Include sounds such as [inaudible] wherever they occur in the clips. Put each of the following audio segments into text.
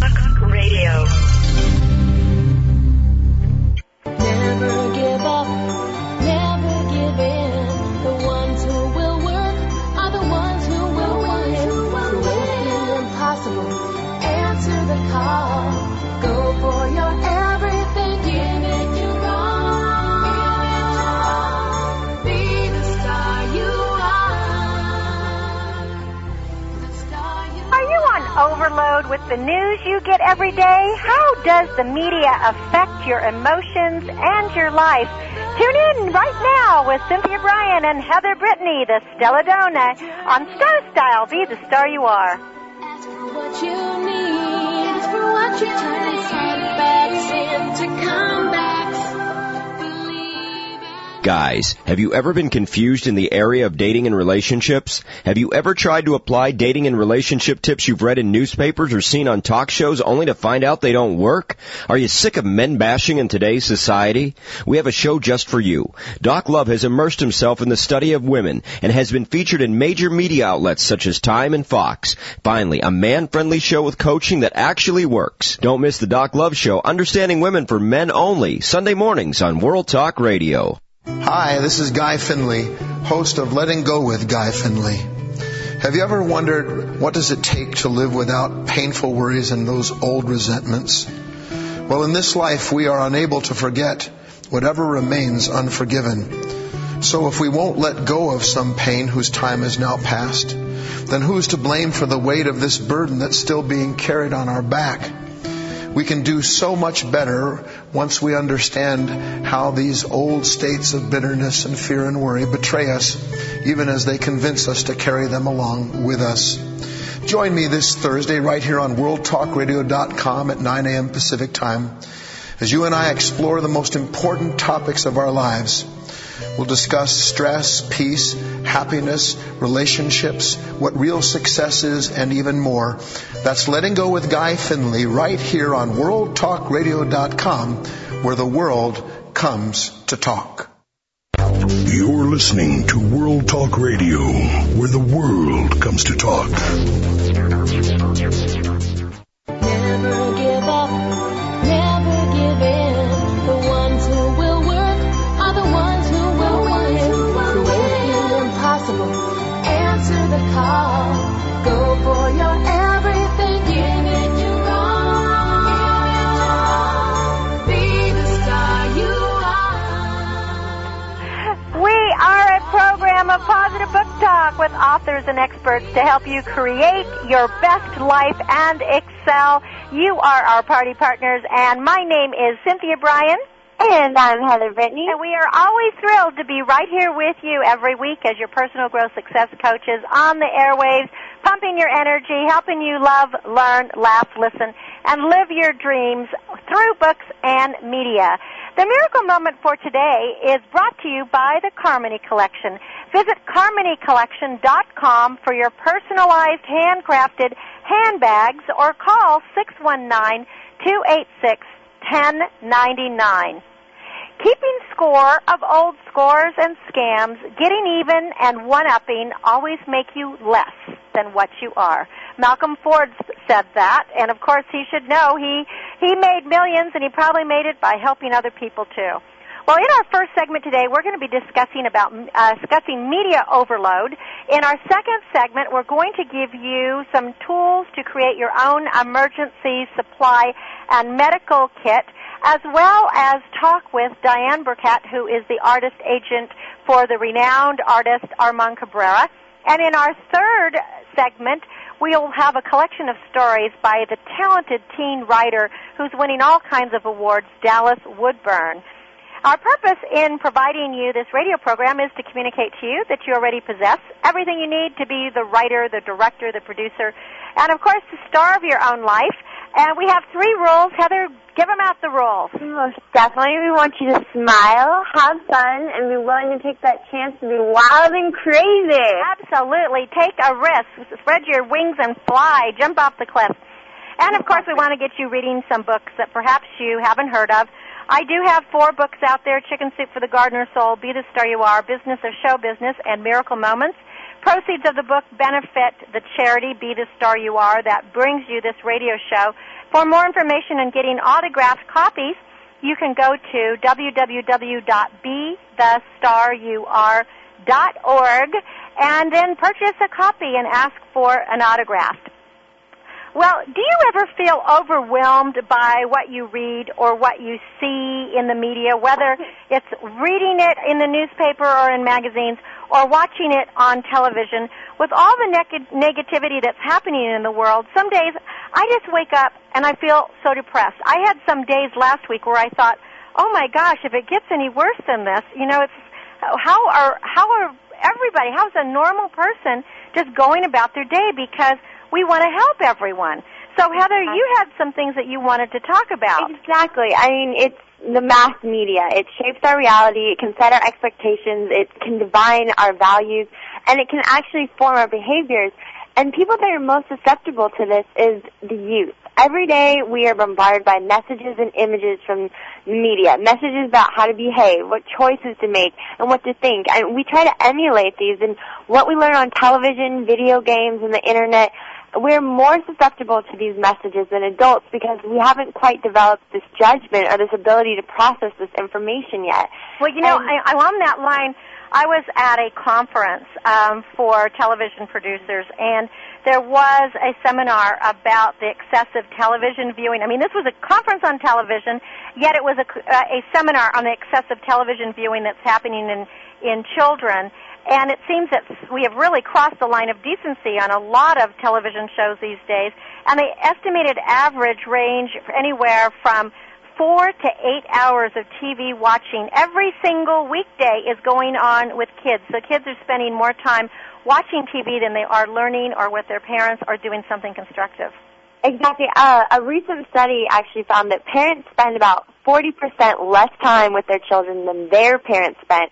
Radio. With the news you get every day? How does the media affect your emotions and your life? Tune in right now with Cynthia Brian and Heather Brittany, the Stelladonna, on Star Style. Be the star you are. Ask for what you need. Ask for what you turn setbacks into comebacks. Guys, have you ever been confused in the area of dating and relationships? Have you ever tried to apply dating and relationship tips you've read in newspapers or seen on talk shows only to find out they don't work? Are you sick of men bashing in today's society? We have a show just for you. Doc Love has immersed himself in the study of women and has been featured in major media outlets such as Time and Fox. Finally, a man-friendly show with coaching that actually works. Don't miss the Doc Love Show, Understanding Women for Men Only, Sunday mornings on World Talk Radio. Hi, this is Guy Finley, host of Letting Go with Guy Finley. Have you ever wondered what does it take to live without painful worries and those old resentments? Well, in this life we are unable to forget whatever remains unforgiven. So if we won't let go of some pain whose time is now past, then who's to blame for the weight of this burden that's still being carried on our back? We can do so much better once we understand how these old states of bitterness and fear and worry betray us, even as they convince us to carry them along with us. Join me this Thursday right here on WorldTalkRadio.com at 9 a.m. Pacific Time as you and I explore the most important topics of our lives. We'll discuss stress, peace, happiness, relationships, what real success is, and even more. That's Letting Go with Guy Finley right here on WorldTalkRadio.com where the world comes to talk. You're listening to World Talk Radio, where the world comes to talk. With authors and experts to help you create your best life and excel. You are our party partners, and my name is Cynthia Brian. And I'm Heather Brittany. And we are always thrilled to be right here with you every week as your personal growth success coaches on the airwaves, pumping your energy, helping you love, learn, laugh, listen, and live your dreams through books and media. The miracle moment for today is brought to you by the Carmony Collection. Visit carmonycollection.com for your personalized handcrafted handbags or call 619 286 1099. Keeping score of old scores and scams, getting even and one-upping always make you less than what you are. Malcolm Forbes said that, and of course he should know he he made millions and he probably made it by helping other people too. Well, in our first segment today, we're going to be discussing about uh, discussing media overload. In our second segment, we're going to give you some tools to create your own emergency supply and medical kit, as well as talk with Diane Burkett, who is the artist agent for the renowned artist Armand Cabrera. And in our third segment, we'll have a collection of stories by the talented teen writer who's winning all kinds of awards, Dallas Woodburn. Our purpose in providing you this radio program is to communicate to you that you already possess everything you need to be the writer, the director, the producer, and of course the star of your own life. And we have three rules. Heather, give them out the rules. Most definitely, we want you to smile, have fun, and be willing to take that chance to be wild and crazy. Absolutely. Take a risk. Spread your wings and fly. Jump off the cliff. And of course, we want to get you reading some books that perhaps you haven't heard of. I do have four books out there, Chicken Soup for the Gardener Soul, Be the Star You Are, Business of Show Business, and Miracle Moments. Proceeds of the book benefit the charity Be the Star You Are that brings you this radio show. For more information on getting autographed copies, you can go to www.bethestarur.org and then purchase a copy and ask for an autograph. Well, do you ever feel overwhelmed by what you read or what you see in the media, whether [laughs] it's reading it in the newspaper or in magazines or watching it on television? With all the neg- negativity that's happening in the world, some days I just wake up and I feel so depressed. I had some days last week where I thought, "Oh my gosh, if it gets any worse than this, you know, it's how are how are everybody, how's a normal person just going about their day because we want to help everyone. So Heather, you had some things that you wanted to talk about. Exactly. I mean, it's the mass media. It shapes our reality. It can set our expectations. It can define our values, and it can actually form our behaviors. And people that are most susceptible to this is the youth. Every day we are bombarded by messages and images from media, messages about how to behave, what choices to make, and what to think. And we try to emulate these and what we learn on television, video games, and the internet we're more susceptible to these messages than adults because we haven't quite developed this judgment or this ability to process this information yet. Well, you know, I, on that line, I was at a conference um, for television producers, and there was a seminar about the excessive television viewing. I mean, this was a conference on television, yet it was a, a seminar on the excessive television viewing that's happening in in children. And it seems that we have really crossed the line of decency on a lot of television shows these days. And the estimated average range anywhere from four to eight hours of TV watching every single weekday is going on with kids. So kids are spending more time watching TV than they are learning or with their parents or doing something constructive. Exactly. Uh, a recent study actually found that parents spend about 40% less time with their children than their parents spent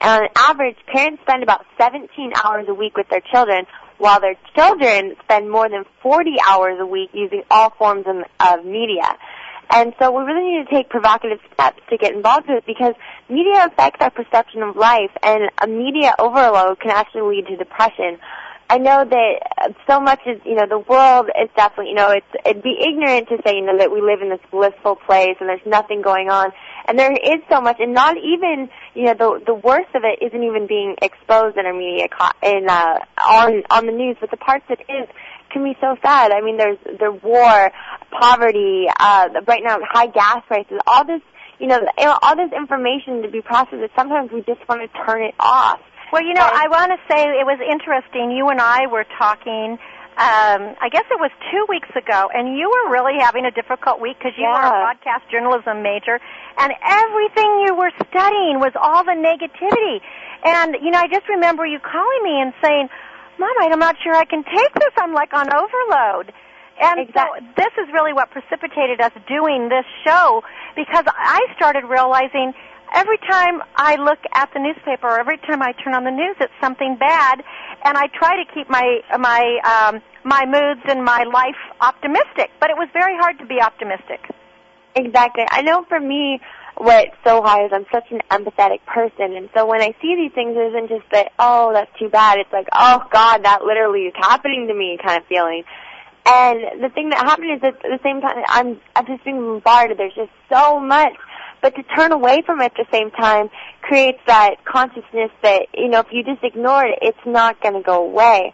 on average, parents spend about 17 hours a week with their children, while their children spend more than 40 hours a week using all forms of, media. And so we really need to take provocative steps to get involved with it because media affects our perception of life and a media overload can actually lead to depression. I know that so much is, you know, the world is definitely, you know, it's, it'd be ignorant to say, you know, that we live in this blissful place and there's nothing going on. And there is so much, and not even, you know, the, the worst of it isn't even being exposed in our media, in, uh, on, on the news, but the parts that is can be so sad. I mean, there's, the war, poverty, uh, right now, high gas prices, all this, you know, all this information to be processed that sometimes we just want to turn it off. Well, you know, I want to say it was interesting. You and I were talking. Um, I guess it was two weeks ago, and you were really having a difficult week because you yeah. were a broadcast journalism major, and everything you were studying was all the negativity. And you know, I just remember you calling me and saying, "Mom, I'm not sure I can take this. I'm like on overload." And exactly. so this is really what precipitated us doing this show because I started realizing every time I look at the newspaper or every time I turn on the news, it's something bad, and I try to keep my my um, my moods and my life optimistic. But it was very hard to be optimistic. Exactly. I know for me, what's so hard is I'm such an empathetic person, and so when I see these things, it isn't just that oh that's too bad. It's like oh God, that literally is happening to me kind of feeling. And the thing that happened is at the same time, I'm I'm just being bombarded. There's just so much but to turn away from it at the same time creates that consciousness that, you know, if you just ignore it, it's not going to go away.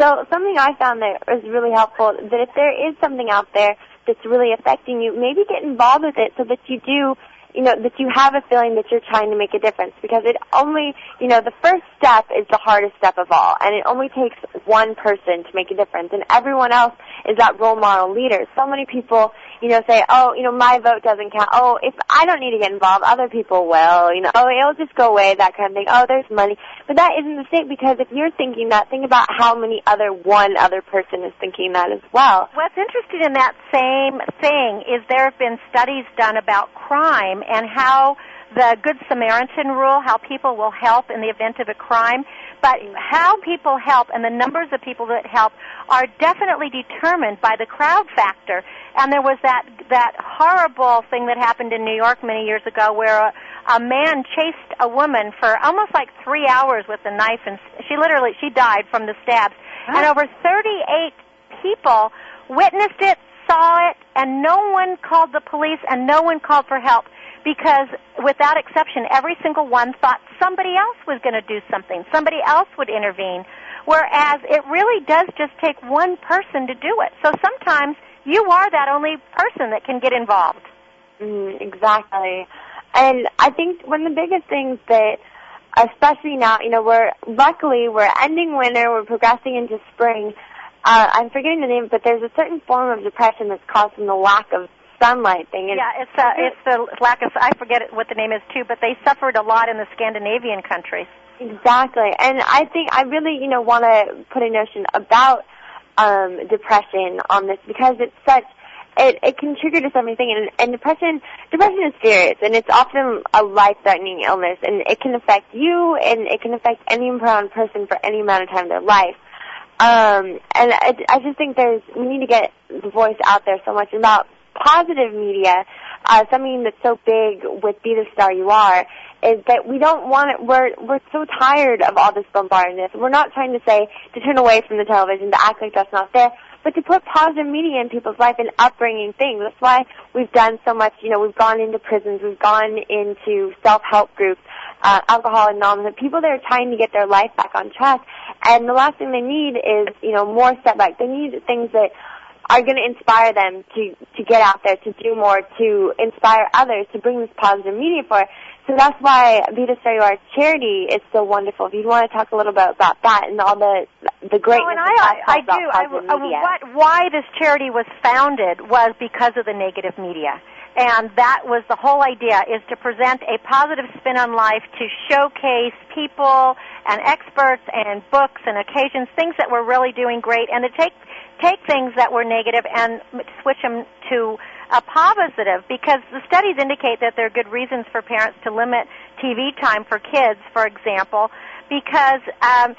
So something I found that was really helpful, that if there is something out there that's really affecting you, maybe get involved with it so that you do you know, that you have a feeling that you're trying to make a difference because it only, you know, the first step is the hardest step of all and it only takes one person to make a difference and everyone else is that role model leader. So many people, you know, say, oh, you know, my vote doesn't count. Oh, if I don't need to get involved, other people will, you know, oh, it'll just go away, that kind of thing. Oh, there's money. But that isn't the same because if you're thinking that, think about how many other, one other person is thinking that as well. What's interesting in that same thing is there have been studies done about crime and how the Good Samaritan rule, how people will help in the event of a crime, but how people help and the numbers of people that help are definitely determined by the crowd factor. And there was that that horrible thing that happened in New York many years ago where a, a man chased a woman for almost like three hours with a knife, and she literally she died from the stabs. Huh? And over 38 people witnessed it, saw it and no one called the police and no one called for help because without exception every single one thought somebody else was going to do something. Somebody else would intervene. Whereas it really does just take one person to do it. So sometimes you are that only person that can get involved. Mm, exactly. And I think one of the biggest things that especially now, you know, we're luckily we're ending winter, we're progressing into spring. Uh, I'm forgetting the name, but there's a certain form of depression that's caused from the lack of sunlight thing. And yeah, it's uh, it's the lack of I forget what the name is too, but they suffered a lot in the Scandinavian countries. Exactly, and I think I really, you know, want to put a notion about um, depression on this because it's such it, it can trigger to so many things and, and depression depression is serious and it's often a life threatening illness and it can affect you and it can affect any brown person for any amount of time in their life. Um and I, I just think there's we need to get the voice out there so much about positive media, uh something that's so big with Be the Star You Are is that we don't want it we're we're so tired of all this bombardment. We're not trying to say to turn away from the television, to act like that's not there but to put positive media in people's life and upbringing things. That's why we've done so much. You know, we've gone into prisons, we've gone into self-help groups, uh, alcohol anonymous, people that are trying to get their life back on track. And the last thing they need is, you know, more setbacks. They need things that are going to inspire them to to get out there, to do more, to inspire others, to bring this positive media forward. So that's why Be the Star You Are charity is so wonderful. If you want to talk a little bit about that and all the the great. Well, and I, I, I do. I, I, what, why this charity was founded was because of the negative media. And that was the whole idea, is to present a positive spin on life, to showcase people and experts and books and occasions, things that were really doing great, and to take take things that were negative and switch them to a positive because the studies indicate that there are good reasons for parents to limit TV time for kids, for example, because um,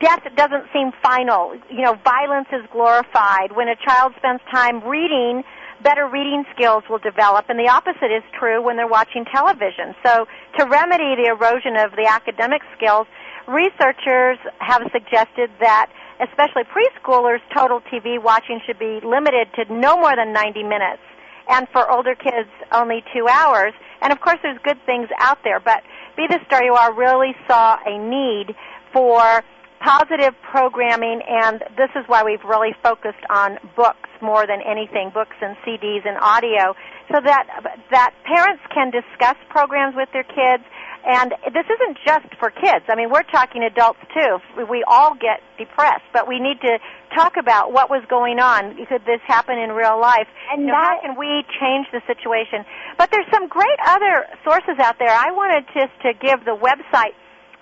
death doesn't seem final. You know, violence is glorified. When a child spends time reading, better reading skills will develop, and the opposite is true when they're watching television. So, to remedy the erosion of the academic skills, researchers have suggested that especially preschoolers, total TV watching should be limited to no more than 90 minutes. And for older kids, only two hours. And of course, there's good things out there, but Be the Star You Are really saw a need for positive programming, and this is why we've really focused on books more than anything, books and CDs and audio, so that that parents can discuss programs with their kids and this isn't just for kids. I mean, we're talking adults too. We all get depressed, but we need to talk about what was going on. Could this happen in real life? And you know, how can we change the situation? But there's some great other sources out there. I wanted just to give the website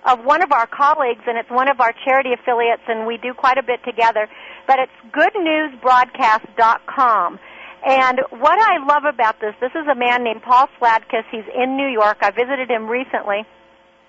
of one of our colleagues, and it's one of our charity affiliates, and we do quite a bit together. But it's goodnewsbroadcast.com. And what I love about this, this is a man named Paul Sladkus. He's in New York. I visited him recently.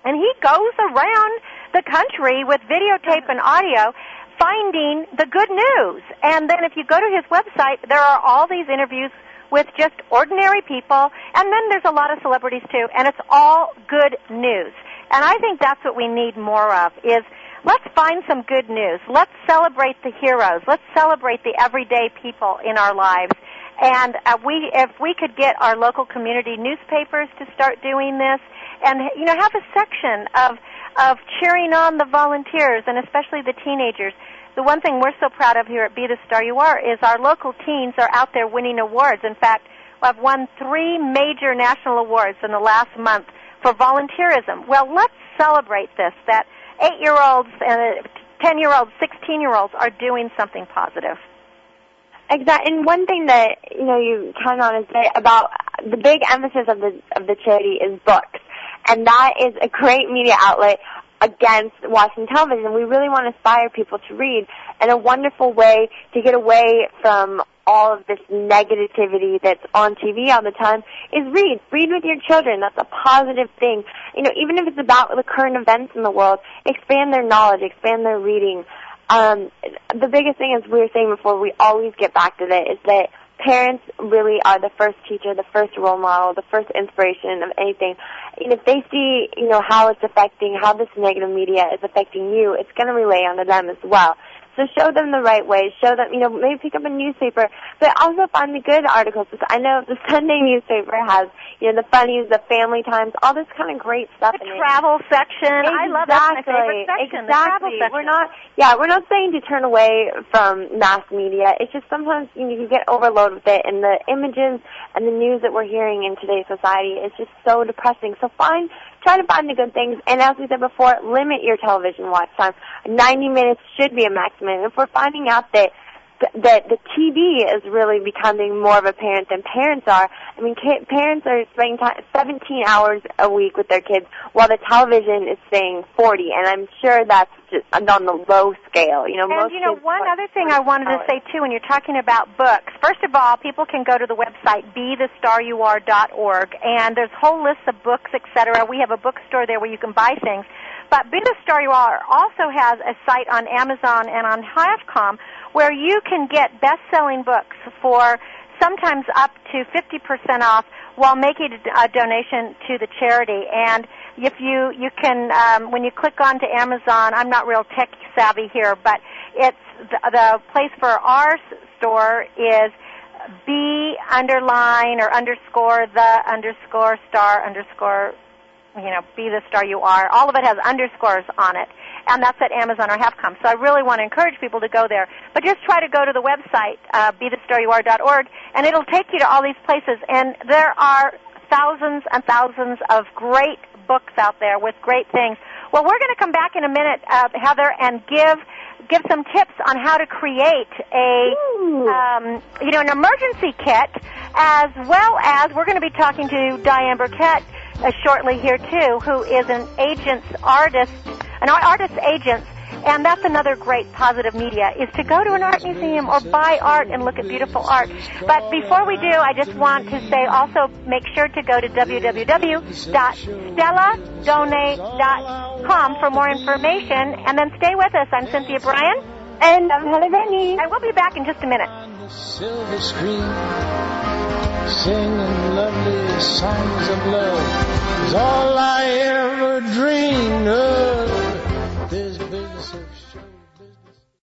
And he goes around the country with videotape and audio finding the good news. And then if you go to his website, there are all these interviews with just ordinary people. And then there's a lot of celebrities too. And it's all good news. And I think that's what we need more of is let's find some good news. Let's celebrate the heroes. Let's celebrate the everyday people in our lives and uh, we, if we could get our local community newspapers to start doing this, and you know, have a section of of cheering on the volunteers and especially the teenagers. The one thing we're so proud of here at Be the Star You Are is our local teens are out there winning awards. In fact, I've won three major national awards in the last month for volunteerism. Well, let's celebrate this. That eight-year-olds and ten-year-olds, sixteen-year-olds are doing something positive. Exactly. And one thing that you know you kind on is that about the big emphasis of the of the charity is books, and that is a great media outlet against watching television. We really want to inspire people to read, and a wonderful way to get away from all of this negativity that's on TV all the time is read. Read with your children. That's a positive thing. You know, even if it's about the current events in the world, expand their knowledge, expand their reading. Um, the biggest thing, as we were saying before, we always get back to that, is that parents really are the first teacher, the first role model, the first inspiration of anything. And if they see, you know, how it's affecting, how this negative media is affecting you, it's going to relay onto them as well. So show them the right way. Show them, you know, maybe pick up a newspaper, but also find the good articles. I know the [laughs] Sunday newspaper has, you know, the funnies, the family times, all this kind of great stuff The in it. travel section. I love that's my favorite section. The travel Exactly. section. We're not, yeah, we're not saying to turn away from mass media. It's just sometimes you, know, you get overloaded with it, and the images and the news that we're hearing in today's society is just so depressing. So find, try to find the good things, and as we said before, limit your television watch time. 90 minutes should be a maximum. If we're finding out that that the TV is really becoming more of a parent than parents are. I mean, parents are spending time, 17 hours a week with their kids, while the television is saying 40, and I'm sure that's just on the low scale. You know, And you know, one other thing I wanted to say too, when you're talking about books, first of all, people can go to the website bethestaryouare.org, and there's whole lists of books, etc. We have a bookstore there where you can buy things. But Star You Are also has a site on Amazon and on Half.com where you can get best-selling books for sometimes up to 50% off while making a donation to the charity. And if you you can um, when you click onto Amazon, I'm not real tech savvy here, but it's the, the place for our store is B underline or underscore the underscore star underscore you know, be the star you are. All of it has underscores on it. And that's at Amazon or Half.com. So I really want to encourage people to go there. But just try to go to the website, uh, bethestaryouare.org, and it'll take you to all these places. And there are thousands and thousands of great books out there with great things. Well, we're going to come back in a minute, uh, Heather, and give give some tips on how to create a um, you know an emergency kit, as well as we're going to be talking to Diane Burkett uh, shortly here too, who is an agent's artist, an ar- artist's agent. And that's another great positive media is to go to an art museum or buy art and look at beautiful art. But before we do, I just want to say also make sure to go to www.stelladonate.com for more information and then stay with us. I'm Cynthia Brian And I'm Heather Benny. and we'll be back in just a minute. Singing lovely songs of love. Is all I ever dreamed of.